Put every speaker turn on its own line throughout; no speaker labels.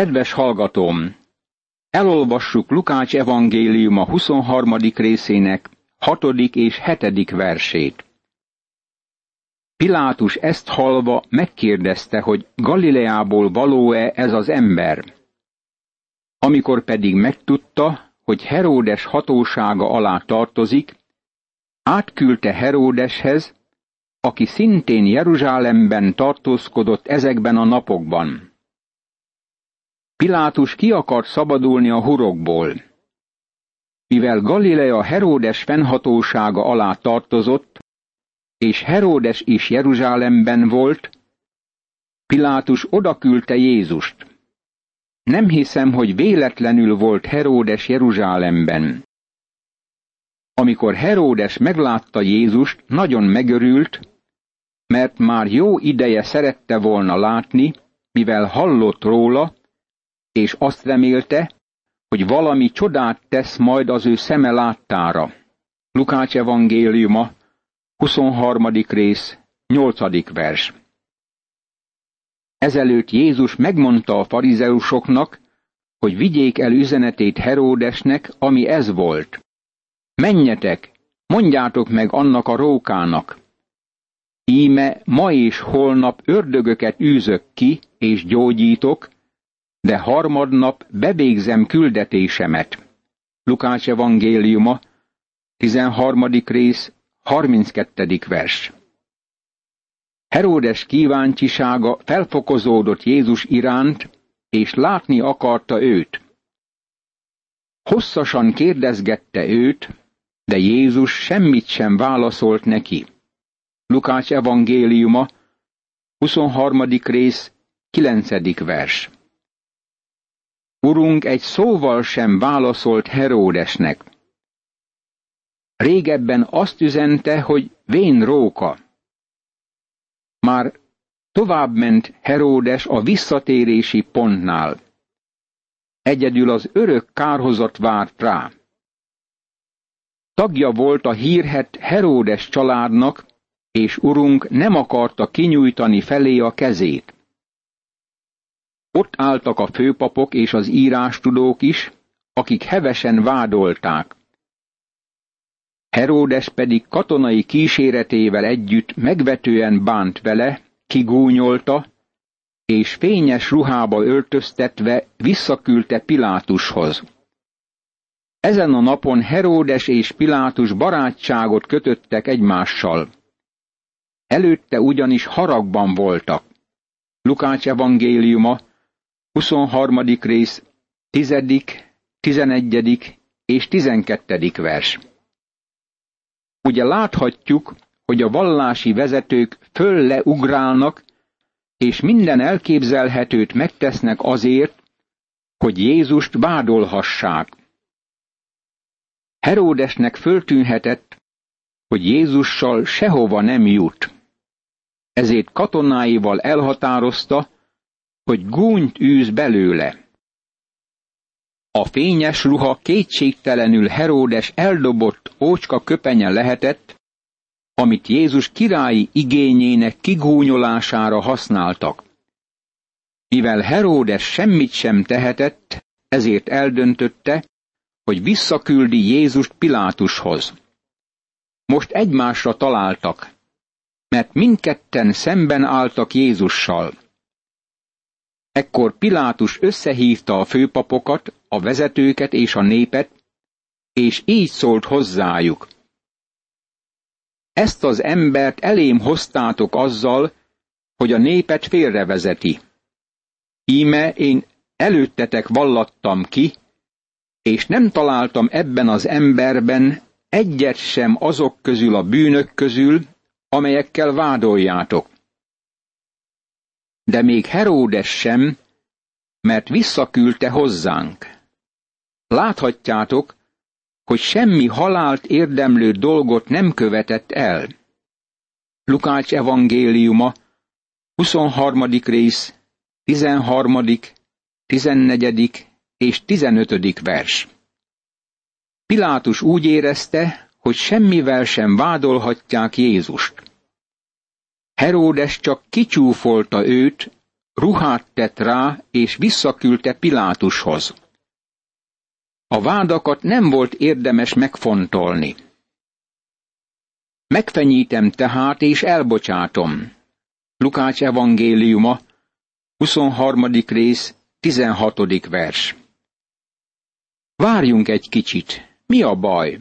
Kedves hallgatóm! Elolvassuk Lukács evangéliuma 23. részének 6. és 7. versét. Pilátus ezt halva megkérdezte, hogy Galileából való-e ez az ember. Amikor pedig megtudta, hogy Heródes hatósága alá tartozik, átküldte Heródeshez, aki szintén Jeruzsálemben tartózkodott ezekben a napokban. Pilátus ki akart szabadulni a hurokból. Mivel Galilea Heródes fennhatósága alá tartozott, és Heródes is Jeruzsálemben volt, Pilátus odaküldte Jézust. Nem hiszem, hogy véletlenül volt Heródes Jeruzsálemben. Amikor Heródes meglátta Jézust, nagyon megörült, mert már jó ideje szerette volna látni, mivel hallott róla, és azt remélte, hogy valami csodát tesz majd az ő szeme láttára. Lukács evangéliuma, 23. rész, 8. vers. Ezelőtt Jézus megmondta a farizeusoknak, hogy vigyék el üzenetét Heródesnek, ami ez volt. Menjetek, mondjátok meg annak a rókának. Íme ma és holnap ördögöket űzök ki, és gyógyítok, de harmadnap bevégzem küldetésemet. Lukács evangéliuma, 13. rész, 32. vers. Heródes kíváncsisága felfokozódott Jézus iránt, és látni akarta őt. Hosszasan kérdezgette őt, de Jézus semmit sem válaszolt neki. Lukács evangéliuma, 23. rész, 9. vers. Urunk egy szóval sem válaszolt Heródesnek. Régebben azt üzente, hogy vén róka. Már tovább ment Heródes a visszatérési pontnál. Egyedül az örök kárhozat várt rá. Tagja volt a hírhet Heródes családnak, és urunk nem akarta kinyújtani felé a kezét. Ott álltak a főpapok és az írástudók is, akik hevesen vádolták. Heródes pedig katonai kíséretével együtt megvetően bánt vele, kigúnyolta, és fényes ruhába öltöztetve visszaküldte Pilátushoz. Ezen a napon Heródes és Pilátus barátságot kötöttek egymással. Előtte ugyanis haragban voltak. Lukács evangéliuma, 23. rész, 10., 11. és 12. vers. Ugye láthatjuk, hogy a vallási vezetők fölle ugrálnak, és minden elképzelhetőt megtesznek azért, hogy Jézust vádolhassák. Heródesnek föltűnhetett, hogy Jézussal sehova nem jut. Ezért katonáival elhatározta, hogy gúnyt űz belőle. A fényes ruha kétségtelenül Heródes eldobott ócska köpenye lehetett, amit Jézus királyi igényének kigúnyolására használtak. Mivel Heródes semmit sem tehetett, ezért eldöntötte, hogy visszaküldi Jézust Pilátushoz. Most egymásra találtak, mert mindketten szemben álltak Jézussal. Ekkor Pilátus összehívta a főpapokat, a vezetőket és a népet, és így szólt hozzájuk. Ezt az embert elém hoztátok azzal, hogy a népet félrevezeti. Íme én előttetek vallattam ki, és nem találtam ebben az emberben egyet sem azok közül a bűnök közül, amelyekkel vádoljátok de még Heródes sem, mert visszaküldte hozzánk. Láthatjátok, hogy semmi halált érdemlő dolgot nem követett el. Lukács evangéliuma, 23. rész, 13., 14. és 15. vers. Pilátus úgy érezte, hogy semmivel sem vádolhatják Jézust. Heródes csak kicsúfolta őt, ruhát tett rá, és visszaküldte Pilátushoz. A vádakat nem volt érdemes megfontolni. Megfenyítem tehát, és elbocsátom. Lukács evangéliuma, 23. rész, 16. vers. Várjunk egy kicsit. Mi a baj?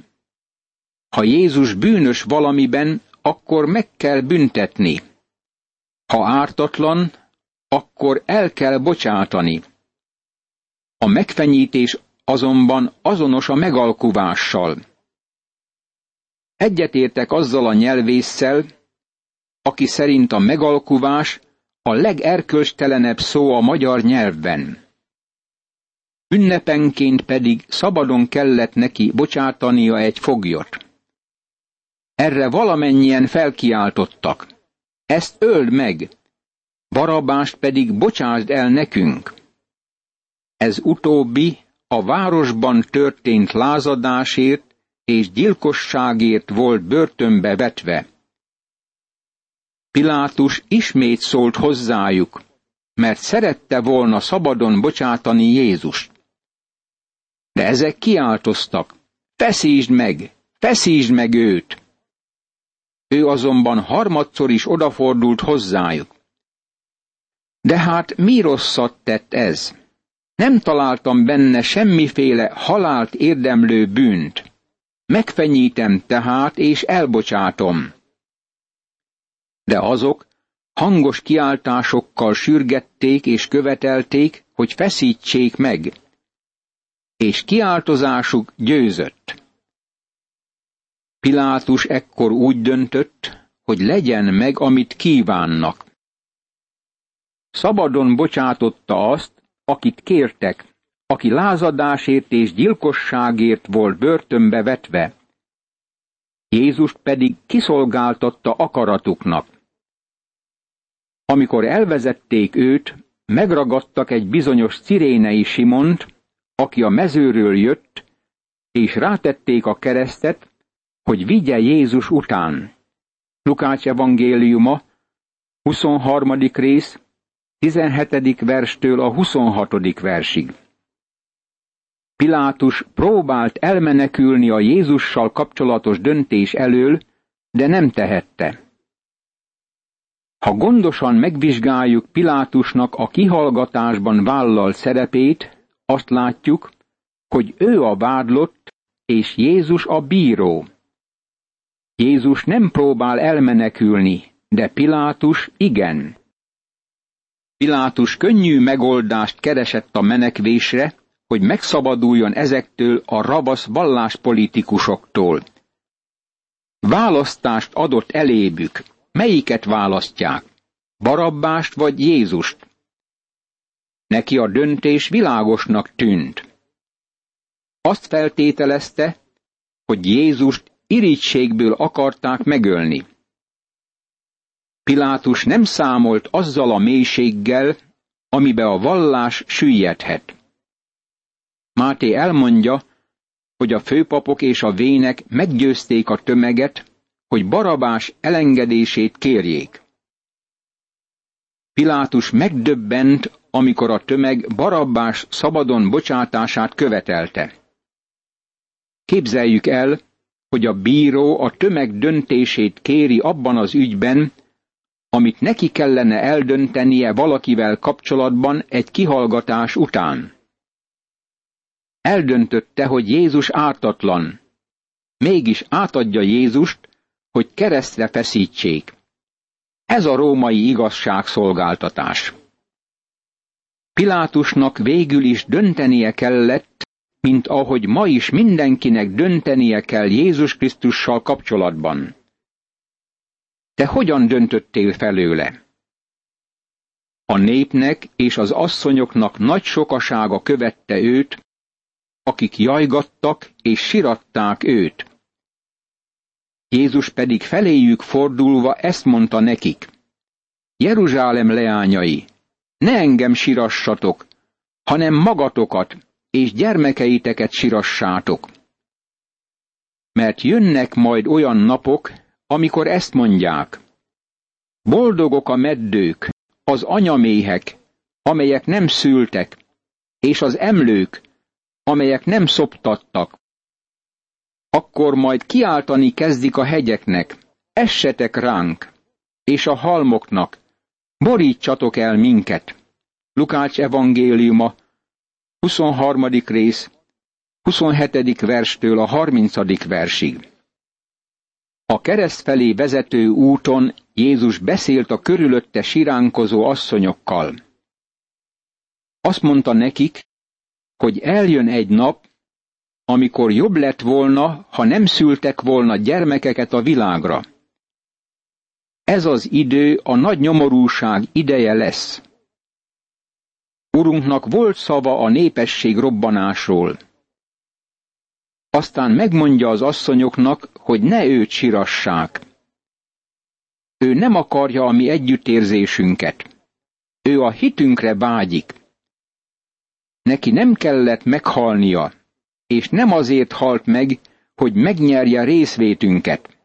Ha Jézus bűnös valamiben, akkor meg kell büntetni. Ha ártatlan, akkor el kell bocsátani. A megfenyítés azonban azonos a megalkuvással. Egyetértek azzal a nyelvésszel, aki szerint a megalkuvás a legerkölcstelenebb szó a magyar nyelvben. Ünnepenként pedig szabadon kellett neki bocsátania egy foglyot. Erre valamennyien felkiáltottak. Ezt öld meg, Barabást pedig bocsásd el nekünk. Ez utóbbi a városban történt lázadásért és gyilkosságért volt börtönbe vetve. Pilátus ismét szólt hozzájuk, mert szerette volna szabadon bocsátani Jézust. De ezek kiáltoztak, feszítsd meg, feszítsd meg őt! Ő azonban harmadszor is odafordult hozzájuk. De hát mi rosszat tett ez? Nem találtam benne semmiféle halált érdemlő bűnt. Megfenyítem tehát, és elbocsátom. De azok hangos kiáltásokkal sürgették és követelték, hogy feszítsék meg. És kiáltozásuk győzött. Pilátus ekkor úgy döntött, hogy legyen meg, amit kívánnak. Szabadon bocsátotta azt, akit kértek, aki lázadásért és gyilkosságért volt börtönbe vetve. Jézust pedig kiszolgáltatta akaratuknak. Amikor elvezették őt, megragadtak egy bizonyos cirénei Simont, aki a mezőről jött, és rátették a keresztet, hogy vigye Jézus után. Lukács evangéliuma, 23. rész, 17. verstől a 26. versig. Pilátus próbált elmenekülni a Jézussal kapcsolatos döntés elől, de nem tehette. Ha gondosan megvizsgáljuk Pilátusnak a kihallgatásban vállal szerepét, azt látjuk, hogy ő a vádlott, és Jézus a bíró. Jézus nem próbál elmenekülni, de Pilátus igen. Pilátus könnyű megoldást keresett a menekvésre, hogy megszabaduljon ezektől a ravasz valláspolitikusoktól. Választást adott elébük. Melyiket választják? Barabbást vagy Jézust? Neki a döntés világosnak tűnt. Azt feltételezte, hogy Jézust irítségből akarták megölni. Pilátus nem számolt azzal a mélységgel, amibe a vallás süllyedhet. Máté elmondja, hogy a főpapok és a vének meggyőzték a tömeget, hogy Barabás elengedését kérjék. Pilátus megdöbbent, amikor a tömeg Barabbás szabadon bocsátását követelte. Képzeljük el, hogy a bíró a tömeg döntését kéri abban az ügyben, amit neki kellene eldöntenie valakivel kapcsolatban egy kihallgatás után. Eldöntötte, hogy Jézus ártatlan. Mégis átadja Jézust, hogy keresztre feszítsék. Ez a római igazságszolgáltatás. Pilátusnak végül is döntenie kellett, mint ahogy ma is mindenkinek döntenie kell Jézus Krisztussal kapcsolatban. Te hogyan döntöttél felőle? A népnek és az asszonyoknak nagy sokasága követte őt, akik jajgattak és siratták őt. Jézus pedig feléjük fordulva ezt mondta nekik. Jeruzsálem leányai, ne engem sirassatok, hanem magatokat és gyermekeiteket sirassátok. Mert jönnek majd olyan napok, amikor ezt mondják. Boldogok a meddők, az anyaméhek, amelyek nem szültek, és az emlők, amelyek nem szoptattak. Akkor majd kiáltani kezdik a hegyeknek, essetek ránk, és a halmoknak, borítsatok el minket. Lukács evangéliuma, 23. rész, 27. verstől a 30. versig. A kereszt felé vezető úton Jézus beszélt a körülötte siránkozó asszonyokkal. Azt mondta nekik, hogy eljön egy nap, amikor jobb lett volna, ha nem szültek volna gyermekeket a világra. Ez az idő a nagy nyomorúság ideje lesz. Urunknak volt szava a népesség robbanásról. Aztán megmondja az asszonyoknak, hogy ne őt sirassák. Ő nem akarja a mi együttérzésünket. Ő a hitünkre vágyik. Neki nem kellett meghalnia, és nem azért halt meg, hogy megnyerje részvétünket.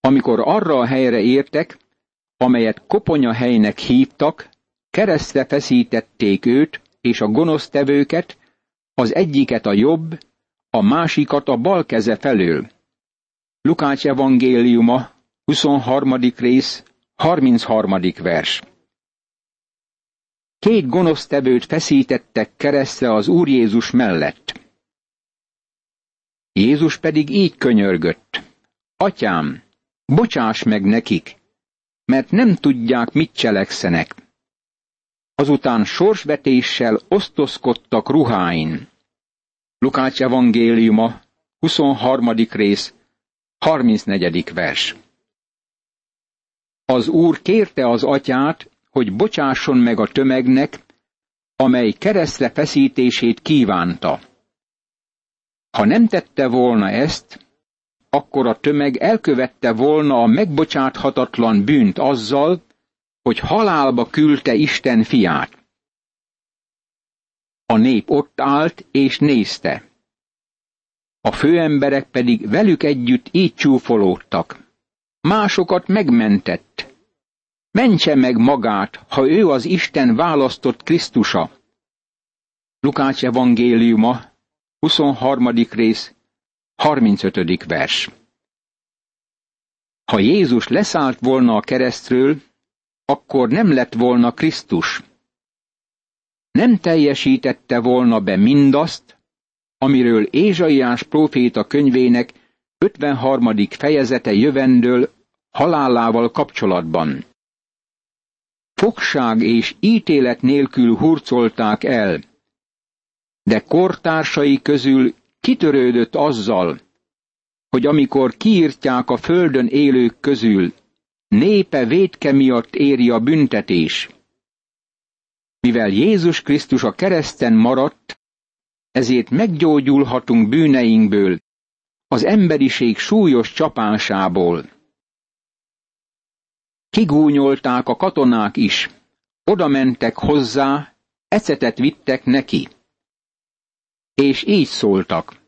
Amikor arra a helyre értek, amelyet koponya helynek hívtak, keresztre feszítették őt és a gonosztevőket, az egyiket a jobb, a másikat a bal keze felől. Lukács evangéliuma, 23. rész, 33. vers. Két gonosztevőt feszítettek keresztre az Úr Jézus mellett. Jézus pedig így könyörgött. Atyám, bocsáss meg nekik, mert nem tudják, mit cselekszenek. Azután sorsvetéssel osztozkodtak ruháin. Lukács evangéliuma, 23. rész, 34. vers. Az úr kérte az atyát, hogy bocsásson meg a tömegnek, amely keresztre feszítését kívánta. Ha nem tette volna ezt, akkor a tömeg elkövette volna a megbocsáthatatlan bűnt azzal, hogy halálba küldte Isten fiát. A nép ott állt és nézte. A főemberek pedig velük együtt így csúfolódtak. Másokat megmentett. Mentse meg magát, ha ő az Isten választott Krisztusa. Lukács evangéliuma, 23. rész, 35. vers. Ha Jézus leszállt volna a keresztről, akkor nem lett volna Krisztus. Nem teljesítette volna be mindazt, amiről Ézsaiás próféta könyvének 53. fejezete jövendől halálával kapcsolatban. Fogság és ítélet nélkül hurcolták el, de kortársai közül kitörődött azzal, hogy amikor kiírtják a földön élők közül, népe védke miatt éri a büntetés. Mivel Jézus Krisztus a kereszten maradt, ezért meggyógyulhatunk bűneinkből, az emberiség súlyos csapásából. Kigúnyolták a katonák is, oda mentek hozzá, ecetet vittek neki. És így szóltak.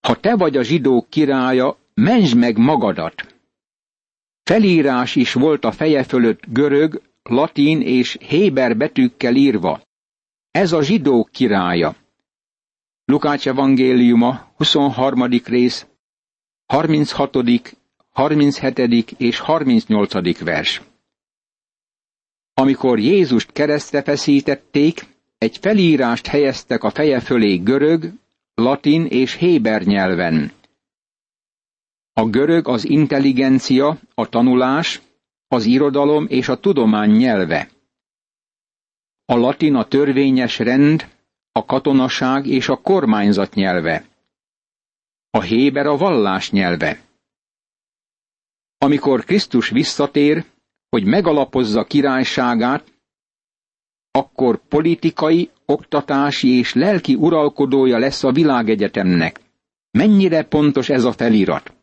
Ha te vagy a zsidók királya, mentsd meg magadat. Felírás is volt a feje fölött görög, latin és héber betűkkel írva. Ez a zsidók királya. Lukács evangéliuma, 23. rész, 36., 37. és 38. vers. Amikor Jézust keresztre feszítették, egy felírást helyeztek a feje fölé görög, latin és héber nyelven. A görög az intelligencia, a tanulás, az irodalom és a tudomány nyelve. A latin a törvényes rend, a katonaság és a kormányzat nyelve. A héber a vallás nyelve. Amikor Krisztus visszatér, hogy megalapozza királyságát, akkor politikai, oktatási és lelki uralkodója lesz a világegyetemnek. Mennyire pontos ez a felirat?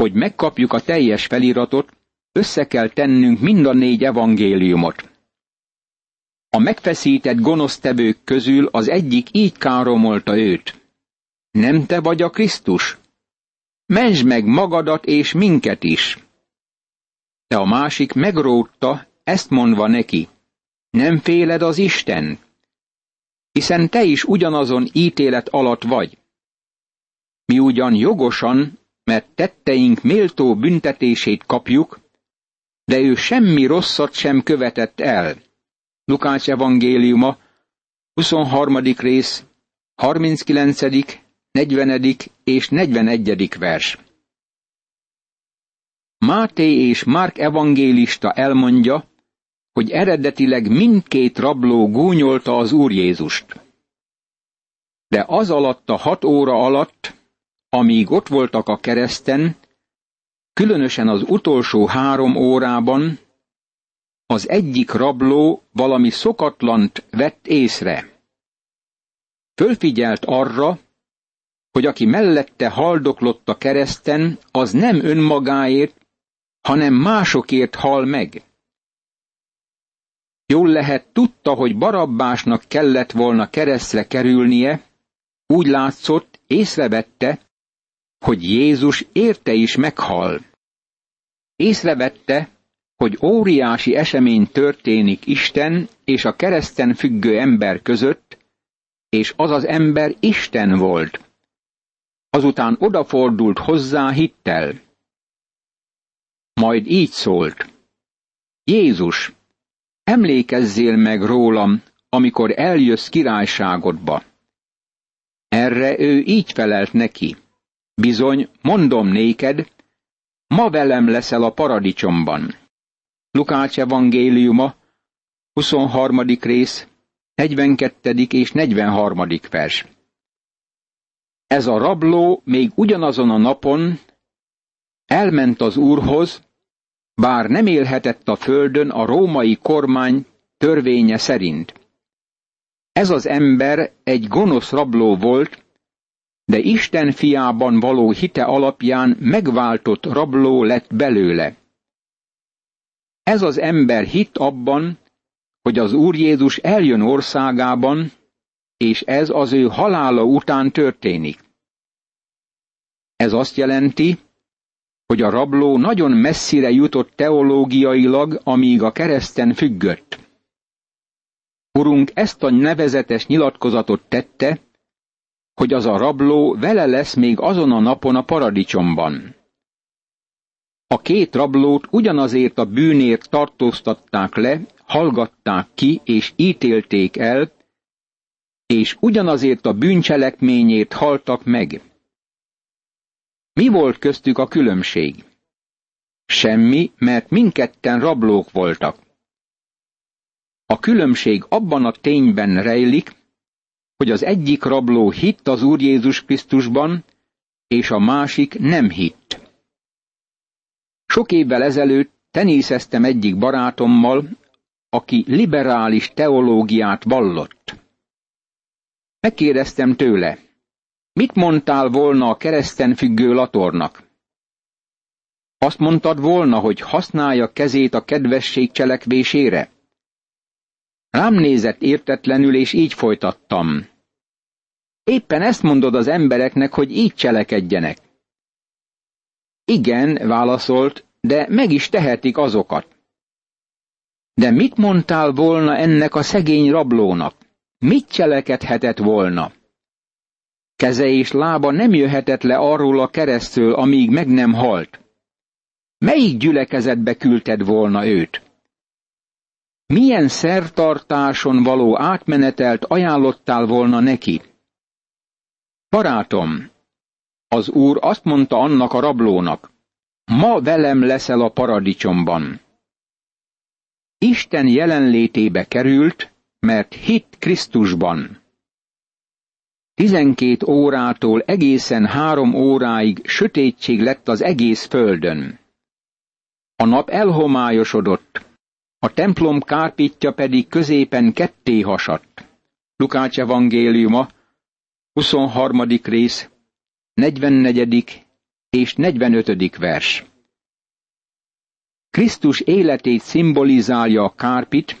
Hogy megkapjuk a teljes feliratot, össze kell tennünk mind a négy evangéliumot. A megfeszített gonosztevők közül az egyik így káromolta őt. Nem te vagy a Krisztus? Mentsd meg magadat és minket is. De a másik megrótta, ezt mondva neki. Nem féled az Isten? Hiszen te is ugyanazon ítélet alatt vagy. Mi ugyan jogosan, mert tetteink méltó büntetését kapjuk, de ő semmi rosszat sem követett el. Lukács evangéliuma, 23. rész, 39., 40. és 41. vers. Máté és Márk evangélista elmondja, hogy eredetileg mindkét rabló gúnyolta az Úr Jézust. De az alatt a hat óra alatt, amíg ott voltak a kereszten, különösen az utolsó három órában, az egyik rabló valami szokatlant vett észre. Fölfigyelt arra, hogy aki mellette haldoklott a kereszten, az nem önmagáért, hanem másokért hal meg. Jól lehet tudta, hogy Barabbásnak kellett volna keresztre kerülnie, úgy látszott, észrevette, hogy Jézus érte is meghal. Észrevette, hogy óriási esemény történik Isten és a kereszten függő ember között, és az az ember Isten volt. Azután odafordult hozzá hittel. Majd így szólt. Jézus, emlékezzél meg rólam, amikor eljössz királyságodba. Erre ő így felelt neki. Bizony, mondom néked, ma velem leszel a paradicsomban. Lukács evangéliuma, 23. rész, 42. és 43. vers. Ez a rabló még ugyanazon a napon elment az úrhoz, bár nem élhetett a földön a római kormány törvénye szerint. Ez az ember egy gonosz rabló volt, de Isten fiában való hite alapján megváltott rabló lett belőle. Ez az ember hitt abban, hogy az Úr Jézus eljön országában, és ez az ő halála után történik. Ez azt jelenti, hogy a rabló nagyon messzire jutott teológiailag, amíg a kereszten függött. Urunk ezt a nevezetes nyilatkozatot tette, hogy az a rabló vele lesz még azon a napon a paradicsomban. A két rablót ugyanazért a bűnért tartóztatták le, hallgatták ki és ítélték el, és ugyanazért a bűncselekményért haltak meg. Mi volt köztük a különbség? Semmi, mert mindketten rablók voltak. A különbség abban a tényben rejlik, hogy az egyik rabló hitt az Úr Jézus Krisztusban, és a másik nem hitt. Sok évvel ezelőtt tenészeztem egyik barátommal, aki liberális teológiát vallott. Megkérdeztem tőle, mit mondtál volna a kereszten függő latornak? Azt mondtad volna, hogy használja kezét a kedvesség cselekvésére? Rám nézett értetlenül, és így folytattam. Éppen ezt mondod az embereknek, hogy így cselekedjenek. Igen, válaszolt, de meg is tehetik azokat. De mit mondtál volna ennek a szegény rablónak? Mit cselekedhetett volna? Keze és lába nem jöhetett le arról a keresztől, amíg meg nem halt. Melyik gyülekezetbe küldted volna őt? Milyen szertartáson való átmenetelt ajánlottál volna neki? Barátom, az úr azt mondta annak a rablónak, ma velem leszel a paradicsomban. Isten jelenlétébe került, mert hit Krisztusban. Tizenkét órától egészen három óráig sötétség lett az egész földön. A nap elhomályosodott, a templom kárpítja pedig középen ketté hasadt. Lukács evangéliuma, 23. rész, 44. és 45. vers. Krisztus életét szimbolizálja a kárpit,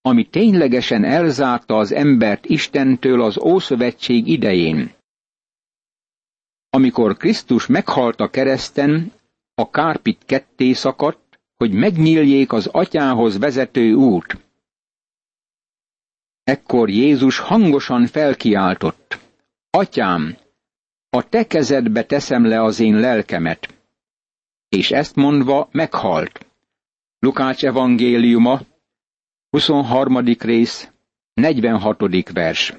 ami ténylegesen elzárta az embert Istentől az Ószövetség idején. Amikor Krisztus meghalt a kereszten, a kárpit ketté szakadt, hogy megnyíljék az atyához vezető út. Ekkor Jézus hangosan felkiáltott. Atyám, a te kezedbe teszem le az én lelkemet. És ezt mondva meghalt. Lukács evangéliuma, 23. rész, 46. vers.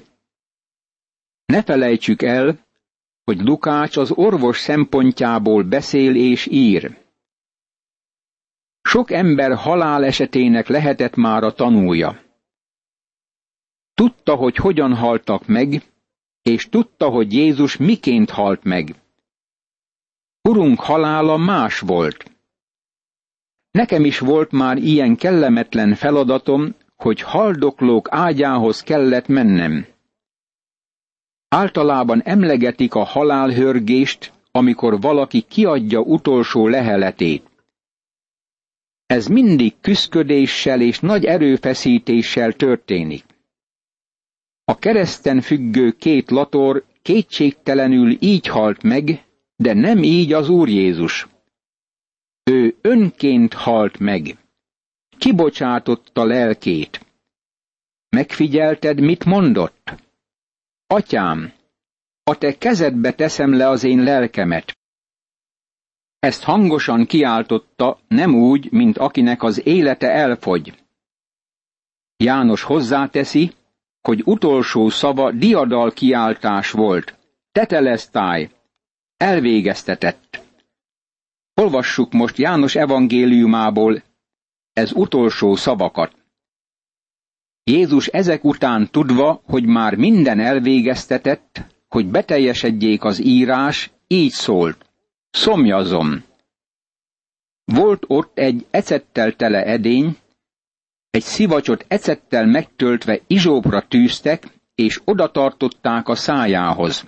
Ne felejtsük el, hogy Lukács az orvos szempontjából beszél és ír. Sok ember halál esetének lehetett már a tanúja. Tudta, hogy hogyan haltak meg, és tudta, hogy Jézus miként halt meg. Urunk halála más volt. Nekem is volt már ilyen kellemetlen feladatom, hogy haldoklók ágyához kellett mennem. Általában emlegetik a halálhörgést, amikor valaki kiadja utolsó leheletét. Ez mindig küszködéssel és nagy erőfeszítéssel történik. A kereszten függő két lator kétségtelenül így halt meg, de nem így az Úr Jézus. Ő önként halt meg. Kibocsátotta lelkét. Megfigyelted, mit mondott? Atyám, a te kezedbe teszem le az én lelkemet. Ezt hangosan kiáltotta, nem úgy, mint akinek az élete elfogy. János hozzáteszi, hogy utolsó szava diadal kiáltás volt. Tetelesztáj! Elvégeztetett! Olvassuk most János evangéliumából ez utolsó szavakat. Jézus ezek után tudva, hogy már minden elvégeztetett, hogy beteljesedjék az írás, így szólt. Szomjazom. Volt ott egy ecettel tele edény, egy szivacsot ecettel megtöltve izsóbra tűztek, és oda tartották a szájához.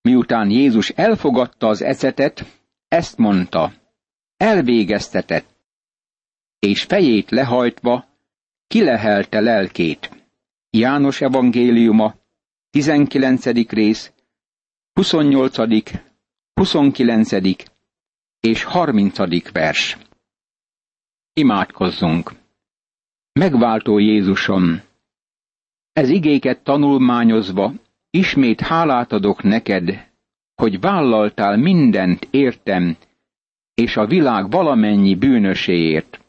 Miután Jézus elfogadta az ecetet, ezt mondta, elvégeztetett, és fejét lehajtva kilehelte lelkét. János evangéliuma, 19. rész, 28., 29. és 30. vers. Imádkozzunk! Megváltó Jézusom! Ez igéket tanulmányozva ismét hálát adok neked, hogy vállaltál mindent értem, és a világ valamennyi bűnöséért.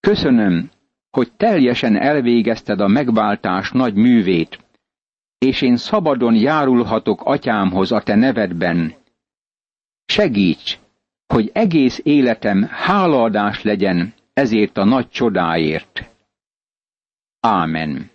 Köszönöm, hogy teljesen elvégezted a megváltás nagy művét, és én szabadon járulhatok atyámhoz a te nevedben. Segíts, hogy egész életem hálaadás legyen ezért a nagy csodáért. Ámen.